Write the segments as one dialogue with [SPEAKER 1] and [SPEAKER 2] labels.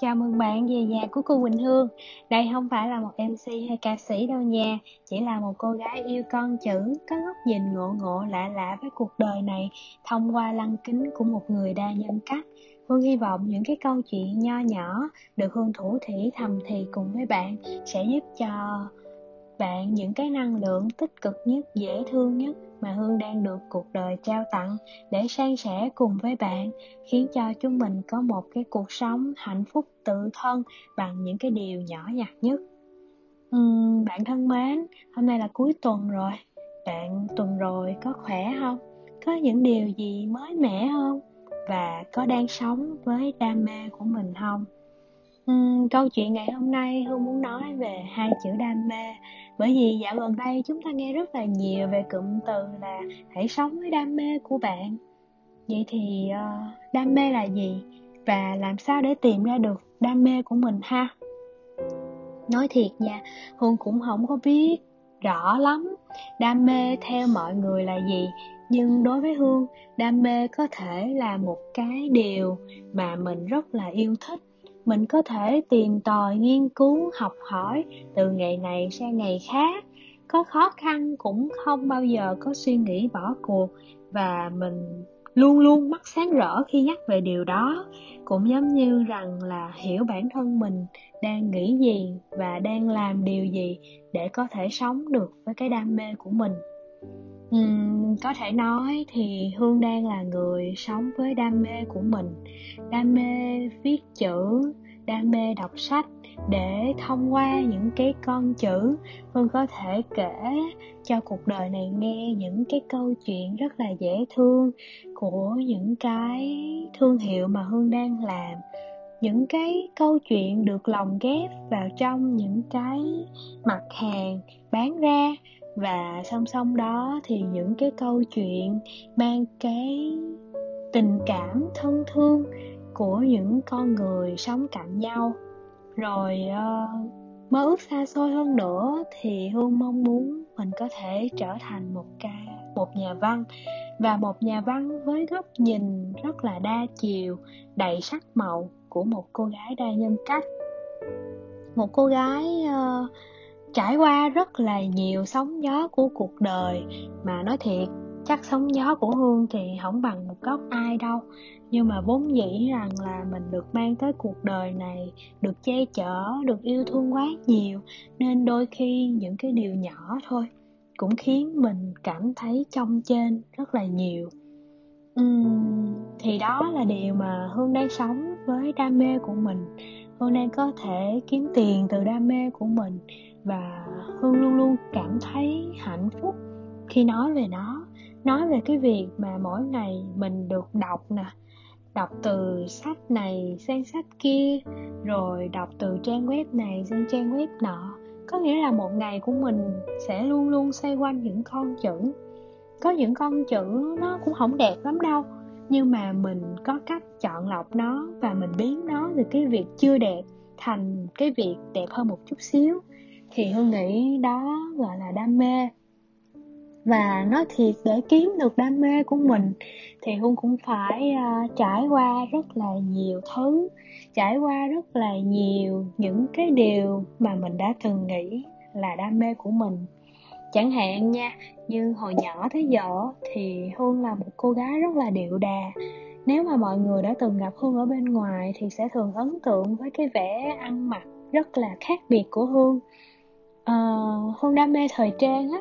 [SPEAKER 1] Chào mừng bạn về nhà của cô Quỳnh Hương. Đây không phải là một MC hay ca sĩ đâu nha, chỉ là một cô gái yêu con chữ, có góc nhìn ngộ ngộ lạ lạ với cuộc đời này thông qua lăng kính của một người đa nhân cách. Hương hy vọng những cái câu chuyện nho nhỏ được Hương thủ thỉ thầm thì cùng với bạn sẽ giúp cho bạn những cái năng lượng tích cực nhất, dễ thương nhất mà Hương đang được cuộc đời trao tặng để san sẻ cùng với bạn, khiến cho chúng mình có một cái cuộc sống hạnh phúc tự thân bằng những cái điều nhỏ nhặt nhất. Uhm, bạn thân mến, hôm nay là cuối tuần rồi. Bạn tuần rồi có khỏe không? Có những điều gì mới mẻ không? Và có đang sống với đam mê của mình không? Câu chuyện ngày hôm nay Hương muốn nói về hai chữ đam mê. Bởi vì dạo gần đây chúng ta nghe rất là nhiều về cụm từ là hãy sống với đam mê của bạn. Vậy thì uh, đam mê là gì? Và làm sao để tìm ra được đam mê của mình ha? Nói thiệt nha hương cũng không có biết rõ lắm đam mê theo mọi người là gì. Nhưng đối với hương đam mê có thể là một cái điều mà mình rất là yêu thích mình có thể tìm tòi nghiên cứu học hỏi từ ngày này sang ngày khác. Có khó khăn cũng không bao giờ có suy nghĩ bỏ cuộc và mình luôn luôn mắt sáng rỡ khi nhắc về điều đó. Cũng giống như rằng là hiểu bản thân mình đang nghĩ gì và đang làm điều gì để có thể sống được với cái đam mê của mình. Uhm, có thể nói thì hương đang là người sống với đam mê của mình. Đam mê viết chữ, đam mê đọc sách để thông qua những cái con chữ. Hương có thể kể cho cuộc đời này nghe những cái câu chuyện rất là dễ thương của những cái thương hiệu mà hương đang làm. Những cái câu chuyện được lồng ghép vào trong những cái mặt hàng bán ra và song song đó thì những cái câu chuyện mang cái tình cảm thân thương của những con người sống cạnh nhau. Rồi uh, mơ ước xa xôi hơn nữa thì hương mong muốn mình có thể trở thành một ca một nhà văn. Và một nhà văn với góc nhìn rất là đa chiều đầy sắc màu của một cô gái đa nhân cách. Một cô gái uh, trải qua rất là nhiều sóng gió của cuộc đời mà nói thiệt chắc sóng gió của hương thì không bằng một góc ai đâu. Nhưng mà vốn dĩ rằng là mình được mang tới cuộc đời này được che chở được yêu thương quá nhiều nên đôi khi những cái điều nhỏ thôi cũng khiến mình cảm thấy trong trên rất là nhiều. Uhm, thì đó là điều mà hương đang sống với đam mê của mình. Hương đang có thể kiếm tiền từ đam mê của mình và hương luôn luôn cảm thấy hạnh phúc khi nói về nó. Nói về cái việc mà mỗi ngày mình được đọc nè, đọc từ sách này sang sách kia, rồi đọc từ trang web này sang trang web nọ. Có nghĩa là một ngày của mình sẽ luôn luôn xoay quanh những con chữ. Có những con chữ nó cũng không đẹp lắm đâu, nhưng mà mình có cách chọn lọc nó và mình biến nó từ cái việc chưa đẹp thành cái việc đẹp hơn một chút xíu thì hương nghĩ đó gọi là đam mê. Và nói thiệt để kiếm được đam mê của mình thì hương cũng phải uh, trải qua rất là nhiều thứ trải qua rất là nhiều những cái điều mà mình đã từng nghĩ là đam mê của mình. Chẳng hạn nha như hồi nhỏ tới giờ thì hương là một cô gái rất là điệu đà. Nếu mà mọi người đã từng gặp hương ở bên ngoài thì sẽ thường ấn tượng với cái vẻ ăn mặc rất là khác biệt của hương. Ờ, uh, hương đam mê thời trang á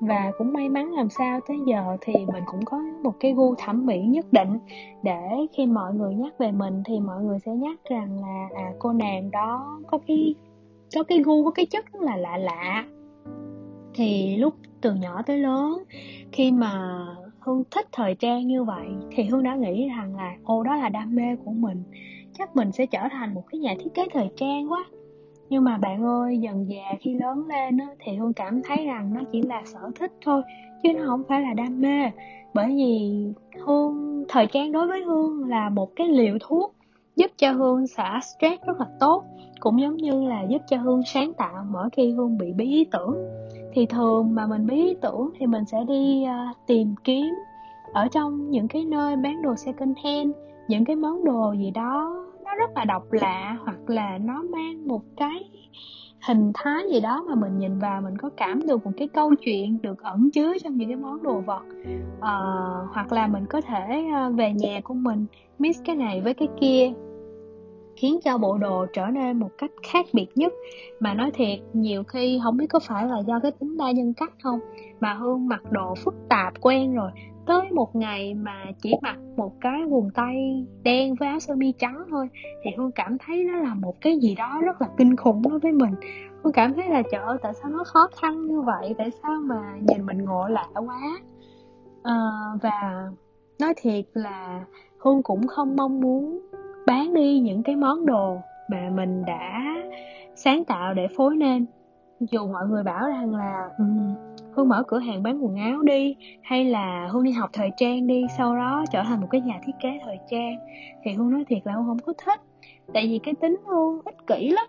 [SPEAKER 1] và cũng may mắn làm sao tới giờ thì mình cũng có một cái gu thẩm mỹ nhất định. Để khi mọi người nhắc về mình thì mọi người sẽ nhắc rằng là à cô nàng đó có cái có cái gu có cái chất rất là lạ lạ. Thì lúc từ nhỏ tới lớn khi mà hương thích thời trang như vậy thì hương đã nghĩ rằng là ô đó là đam mê của mình. Chắc mình sẽ trở thành một cái nhà thiết kế thời trang quá nhưng mà bạn ơi dần già khi lớn lên á, thì hương cảm thấy rằng nó chỉ là sở thích thôi chứ nó không phải là đam mê. Bởi vì hương thời trang đối với hương là một cái liều thuốc giúp cho hương xả stress rất là tốt cũng giống như là giúp cho hương sáng tạo mỗi khi hương bị bí ý tưởng. Thì thường mà mình bí ý tưởng thì mình sẽ đi uh, tìm kiếm ở trong những cái nơi bán đồ second hand những cái món đồ gì đó rất là độc lạ hoặc là nó mang một cái hình thái gì đó mà mình nhìn vào mình có cảm được một cái câu chuyện được ẩn chứa trong những cái món đồ vật. À, hoặc là mình có thể ờ, về nhà của mình mix cái này với cái kia khiến cho bộ đồ trở nên một cách khác biệt nhất. Mà nói thiệt nhiều khi không biết có phải là do cái tính đa nhân cách không mà hương mặc đồ phức tạp quen rồi tới một ngày mà chỉ mặc một cái quần tây đen với áo sơ mi trắng thôi thì hương cảm thấy nó là một cái gì đó rất là kinh khủng đối với mình. Hương cảm thấy là trời ơi tại sao nó khó khăn như vậy? Tại sao mà nhìn mình ngộ lạ quá? À, và nói thiệt là hương cũng không mong muốn bán đi những cái món đồ mà mình đã sáng tạo để phối nên. Dù mọi người bảo rằng là um, hương mở cửa hàng bán quần áo đi, hay là hương đi học thời trang đi, sau đó trở thành một cái nhà thiết kế thời trang. Thì hương nói thiệt là hương không có thích, tại vì cái tính hương ích kỷ lắm.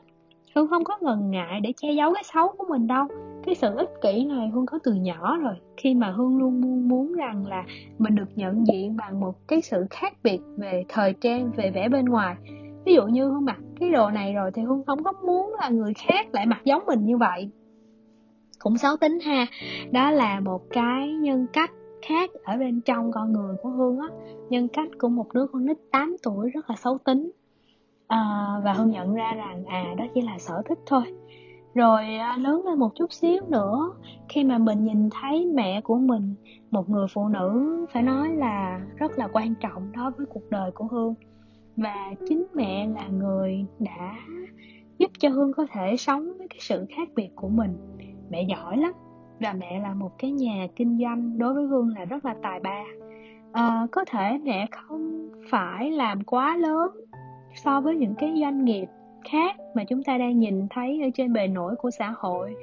[SPEAKER 1] Hương không có ngần ngại để che giấu cái xấu của mình đâu. Cái sự ích kỷ này hương có từ nhỏ rồi. Khi mà hương luôn muốn muốn rằng là mình được nhận diện bằng một cái sự khác biệt về thời trang, về vẻ bên ngoài. Ví dụ như hương mặc cái đồ này rồi thì hương không có muốn là người khác lại mặc giống mình như vậy cũng xấu tính ha. Đó là một cái nhân cách khác ở bên trong con người của hương á. Nhân cách của một đứa con nít 8 tuổi rất là xấu tính. À, và hương nhận ra rằng à đó chỉ là sở thích thôi. Rồi à, lớn lên một chút xíu nữa khi mà mình nhìn thấy mẹ của mình một người phụ nữ phải nói là rất là quan trọng đối với cuộc đời của hương. Và chính mẹ là người đã giúp cho hương có thể sống với cái sự khác biệt của mình mẹ giỏi lắm. Và mẹ là một cái nhà kinh doanh đối với hương là rất là tài ba. À, có thể mẹ không phải làm quá lớn so với những cái doanh nghiệp khác mà chúng ta đang nhìn thấy ở trên bề nổi của xã hội.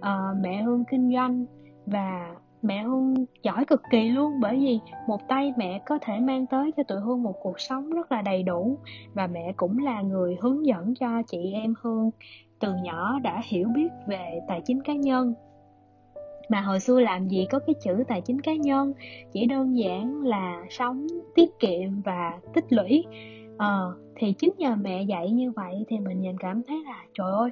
[SPEAKER 1] À, mẹ hương kinh doanh và mẹ hương giỏi cực kỳ luôn bởi vì một tay mẹ có thể mang tới cho tụi hương một cuộc sống rất là đầy đủ và mẹ cũng là người hướng dẫn cho chị em hương từ nhỏ đã hiểu biết về tài chính cá nhân. Mà hồi xưa làm gì có cái chữ tài chính cá nhân chỉ đơn giản là sống tiết kiệm và tích lũy. Ờ thì chính nhờ mẹ dạy như vậy thì mình nhìn cảm thấy là trời ơi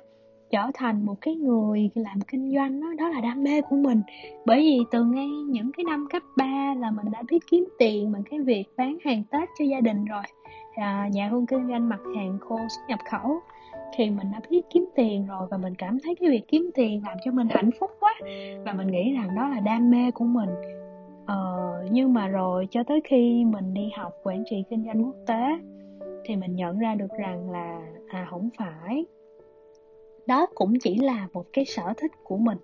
[SPEAKER 1] trở thành một cái người làm kinh doanh đó, đó là đam mê của mình. Bởi vì từ ngay những cái năm cấp 3 là mình đã biết kiếm tiền bằng cái việc bán hàng tết cho gia đình rồi. À, nhà hương kinh doanh mặt hàng khô xuất nhập khẩu thì mình đã biết kiếm tiền rồi và mình cảm thấy cái việc kiếm tiền làm cho mình hạnh phúc quá và mình nghĩ rằng đó là đam mê của mình. Ờ, nhưng mà rồi cho tới khi mình đi học quản trị kinh doanh quốc tế thì mình nhận ra được rằng là à không phải. Đó cũng chỉ là một cái sở thích của mình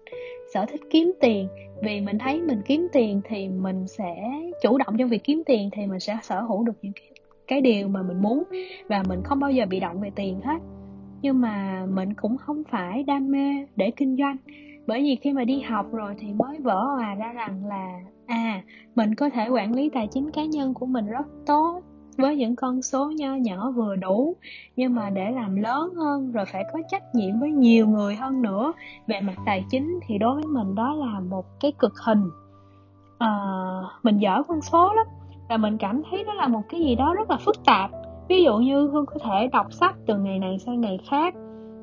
[SPEAKER 1] sở thích kiếm tiền. Vì mình thấy mình kiếm tiền thì mình sẽ chủ động trong việc kiếm tiền thì mình sẽ sở hữu được những cái cái điều mà mình muốn và mình không bao giờ bị động về tiền hết nhưng mà mình cũng không phải đam mê để kinh doanh. Bởi vì khi mà đi học rồi thì mới vỡ hòa ra rằng là à mình có thể quản lý tài chính cá nhân của mình rất tốt với những con số nho nhỏ vừa đủ. Nhưng mà để làm lớn hơn rồi phải có trách nhiệm với nhiều người hơn nữa về mặt tài chính thì đối với mình đó là một cái cực hình. À, mình dở con số lắm và mình cảm thấy đó là một cái gì đó rất là phức tạp ví dụ như hương có thể đọc sách từ ngày này sang ngày khác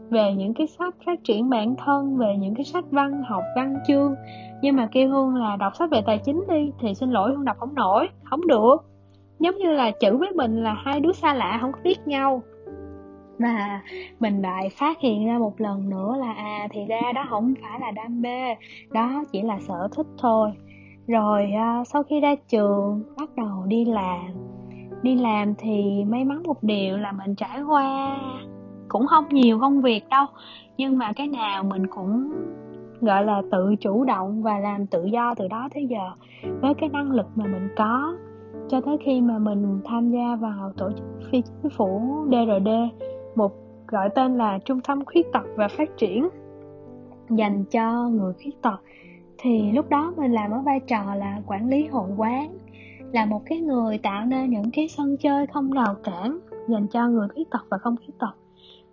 [SPEAKER 1] về những cái sách phát triển bản thân về những cái sách văn học văn chương. Nhưng mà kêu hương là đọc sách về tài chính đi thì xin lỗi hương đọc không nổi không được. Giống như là chữ với mình là hai đứa xa lạ không có biết nhau. Và mình lại phát hiện ra một lần nữa là à thì ra đó không phải là đam mê đó chỉ là sở thích thôi. Rồi à, sau khi ra trường bắt đầu đi làm đi làm thì may mắn một điều là mình trải qua cũng không nhiều công việc đâu. Nhưng mà cái nào mình cũng, gọi là, tự chủ động và làm tự do từ đó tới giờ. Với cái năng lực mà mình có, cho tới khi mà mình tham gia vào tổ chức phi chính phủ DRD một, gọi tên là Trung tâm khuyết tật và phát triển, dành cho người khuyết tật, thì lúc đó mình làm ở vai trò là quản lý hội quán là một cái người tạo nên những cái sân chơi không rào cản, dành cho người khuyết tật và không khuyết tật.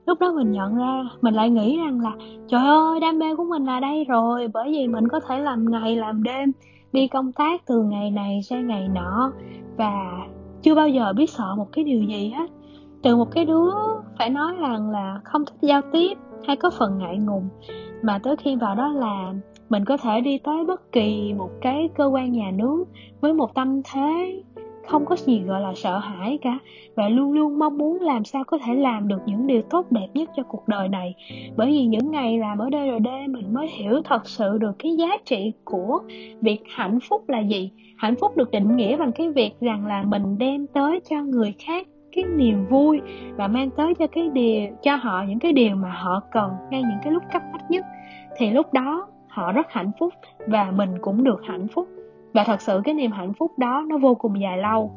[SPEAKER 1] Lúc đó mình nhận ra, mình lại nghĩ rằng là, trời ơi, đam mê của mình là đây rồi, bởi vì mình có thể làm ngày làm đêm, đi công tác từ ngày này sang ngày nọ. Và chưa bao giờ biết sợ một cái điều gì hết. Từ một cái đứa phải nói rằng là không thích giao tiếp hay có phần ngại ngùng, mà tới khi vào đó làm mình có thể đi tới bất kỳ một cái cơ quan nhà nước với một tâm thế không có gì gọi là sợ hãi cả. Và luôn luôn mong muốn làm sao có thể làm được những điều tốt đẹp nhất cho cuộc đời này. Bởi vì những ngày làm ở DRD mình mới hiểu thật sự được cái giá trị của việc hạnh phúc là gì. Hạnh phúc được định nghĩa bằng cái việc rằng là mình đem tới cho người khác cái niềm vui và mang tới cho cái điều, cho họ những cái điều mà họ cần ngay những cái lúc cấp bách nhất. Thì lúc đó họ rất hạnh phúc và mình cũng được hạnh phúc. Và thật sự cái niềm hạnh phúc đó nó vô cùng dài lâu.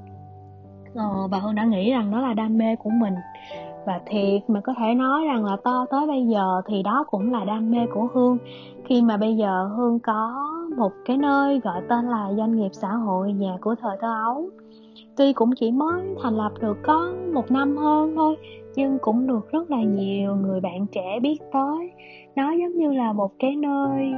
[SPEAKER 1] Ờ, và hương đã nghĩ rằng nó là đam mê của mình. Và thiệt mà có thể nói rằng là to tới bây giờ thì đó cũng là đam mê của hương. Khi mà bây giờ hương có một cái nơi gọi tên là doanh nghiệp xã hội nhà của thời thơ ấu. Tuy cũng chỉ mới thành lập được có một năm hơn thôi nhưng cũng được rất là nhiều người bạn trẻ biết tới nó giống như là một cái nơi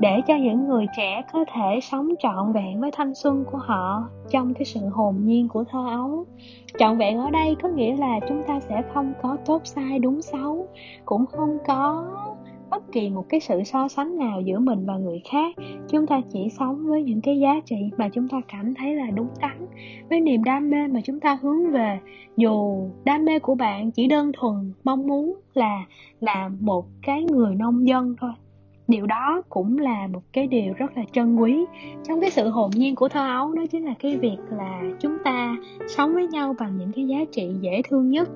[SPEAKER 1] để cho những người trẻ có thể sống trọn vẹn với thanh xuân của họ trong cái sự hồn nhiên của thơ ấu. Trọn vẹn ở đây có nghĩa là chúng ta sẽ không có tốt sai, đúng xấu, cũng không có bất kỳ một cái sự so sánh nào giữa mình và người khác. Chúng ta chỉ sống với những cái giá trị mà chúng ta cảm thấy là đúng đắn, với niềm đam mê mà chúng ta hướng về. Dù đam mê của bạn chỉ đơn thuần mong muốn là là một cái người nông dân thôi, điều đó cũng là một cái điều rất là trân quý. Trong cái sự hồn nhiên của thơ ấu, đó chính là cái việc là chúng ta sống với nhau bằng những cái giá trị dễ thương nhất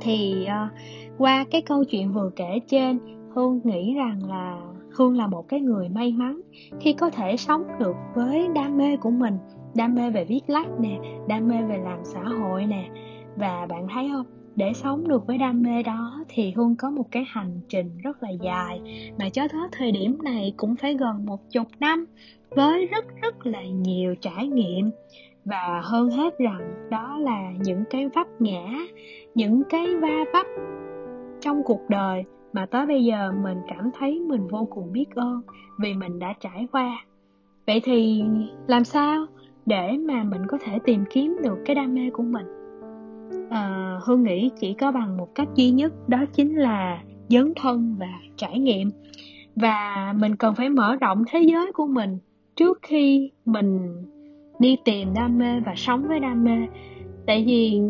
[SPEAKER 1] thì uh, qua cái câu chuyện vừa kể trên hương nghĩ rằng là hương là một cái người may mắn khi có thể sống được với đam mê của mình đam mê về viết lách nè đam mê về làm xã hội nè. Và bạn thấy không? Để sống được với đam mê đó thì hương có một cái hành trình rất là dài. Mà cho tới thời điểm này cũng phải gần một chục năm với rất rất là nhiều trải nghiệm và hơn hết rằng đó là những cái vấp ngã những cái va vấp trong cuộc đời mà tới bây giờ mình cảm thấy mình vô cùng biết ơn vì mình đã trải qua. Vậy thì làm sao để mà mình có thể tìm kiếm được cái đam mê của mình? À, hương nghĩ chỉ có bằng một cách duy nhất đó chính là dấn thân và trải nghiệm. Và mình cần phải mở rộng thế giới của mình trước khi mình đi tìm đam mê và sống với đam mê. Tại vì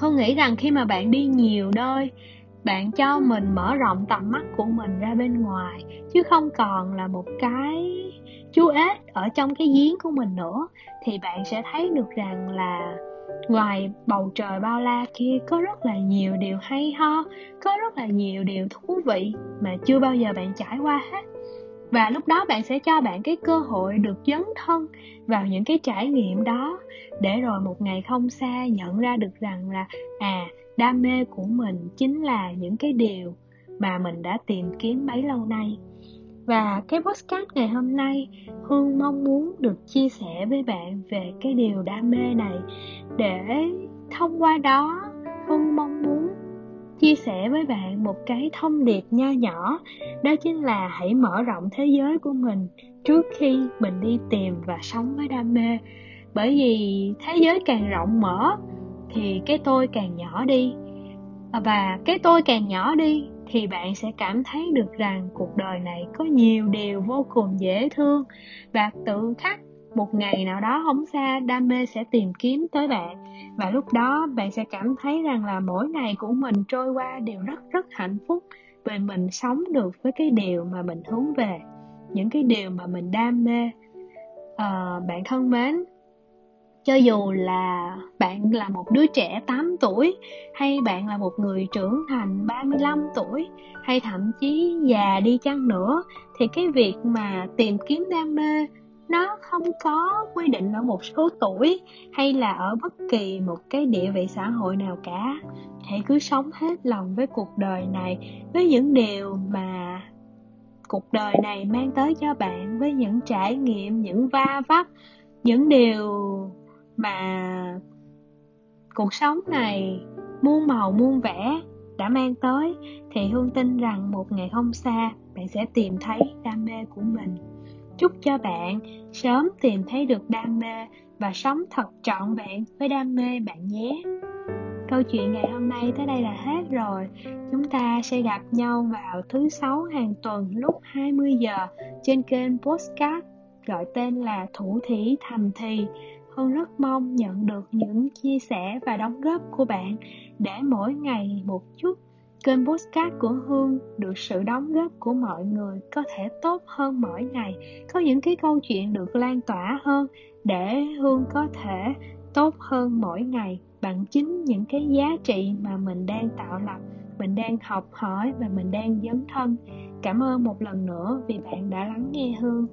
[SPEAKER 1] hương nghĩ rằng khi mà bạn đi nhiều nơi, bạn cho mình mở rộng tầm mắt của mình ra bên ngoài, chứ không còn là một cái chú ếch ở trong cái giếng của mình nữa, thì bạn sẽ thấy được rằng là ngoài bầu trời bao la kia, có rất là nhiều điều hay ho, có rất là nhiều điều thú vị mà chưa bao giờ bạn trải qua hết và lúc đó bạn sẽ cho bạn cái cơ hội được dấn thân vào những cái trải nghiệm đó, để rồi một ngày không xa nhận ra được rằng là à đam mê của mình chính là những cái điều mà mình đã tìm kiếm bấy lâu nay. Và cái podcast ngày hôm nay, hương mong muốn được chia sẻ với bạn về cái điều đam mê này. Để thông qua đó, hương mong muốn chia sẻ với bạn một cái thông điệp nho nhỏ, đó chính là hãy mở rộng thế giới của mình trước khi mình đi tìm và sống với đam mê. Bởi vì thế giới càng rộng mở thì cái tôi càng nhỏ đi. Và cái tôi càng nhỏ đi thì bạn sẽ cảm thấy được rằng cuộc đời này có nhiều điều vô cùng dễ thương và tự khắc một ngày nào đó không xa đam mê sẽ tìm kiếm tới bạn. Và lúc đó bạn sẽ cảm thấy rằng là mỗi ngày của mình trôi qua đều rất rất hạnh phúc vì mình sống được với cái điều mà mình hướng về những cái điều mà mình đam mê. À, bạn thân mến cho dù là bạn là một đứa trẻ 8 tuổi hay bạn là một người trưởng thành 35 tuổi hay thậm chí già đi chăng nữa thì cái việc mà tìm kiếm đam mê nó không có quy định ở một số tuổi hay là ở bất kỳ một cái địa vị xã hội nào cả. Hãy cứ sống hết lòng với cuộc đời này, với những điều mà cuộc đời này mang tới cho bạn, với những trải nghiệm, những va vấp, những điều mà cuộc sống này muôn màu, muôn vẻ đã mang tới. Thì hương tin rằng một ngày không xa, bạn sẽ tìm thấy đam mê của mình chúc cho bạn sớm tìm thấy được đam mê và sống thật trọn vẹn với đam mê bạn nhé. Câu chuyện ngày hôm nay tới đây là hết rồi. Chúng ta sẽ gặp nhau vào thứ sáu hàng tuần lúc 20 giờ trên kênh postcard gọi tên là thủ thủy thầm thì. Hương rất mong nhận được những chia sẻ và đóng góp của bạn để mỗi ngày một chút kênh postcard của Hương được sự đóng góp của mọi người có thể tốt hơn mỗi ngày, có những cái câu chuyện được lan tỏa hơn để Hương có thể tốt hơn mỗi ngày bằng chính những cái giá trị mà mình đang tạo lập, mình đang học hỏi và mình đang dấn thân. Cảm ơn một lần nữa vì bạn đã lắng nghe Hương.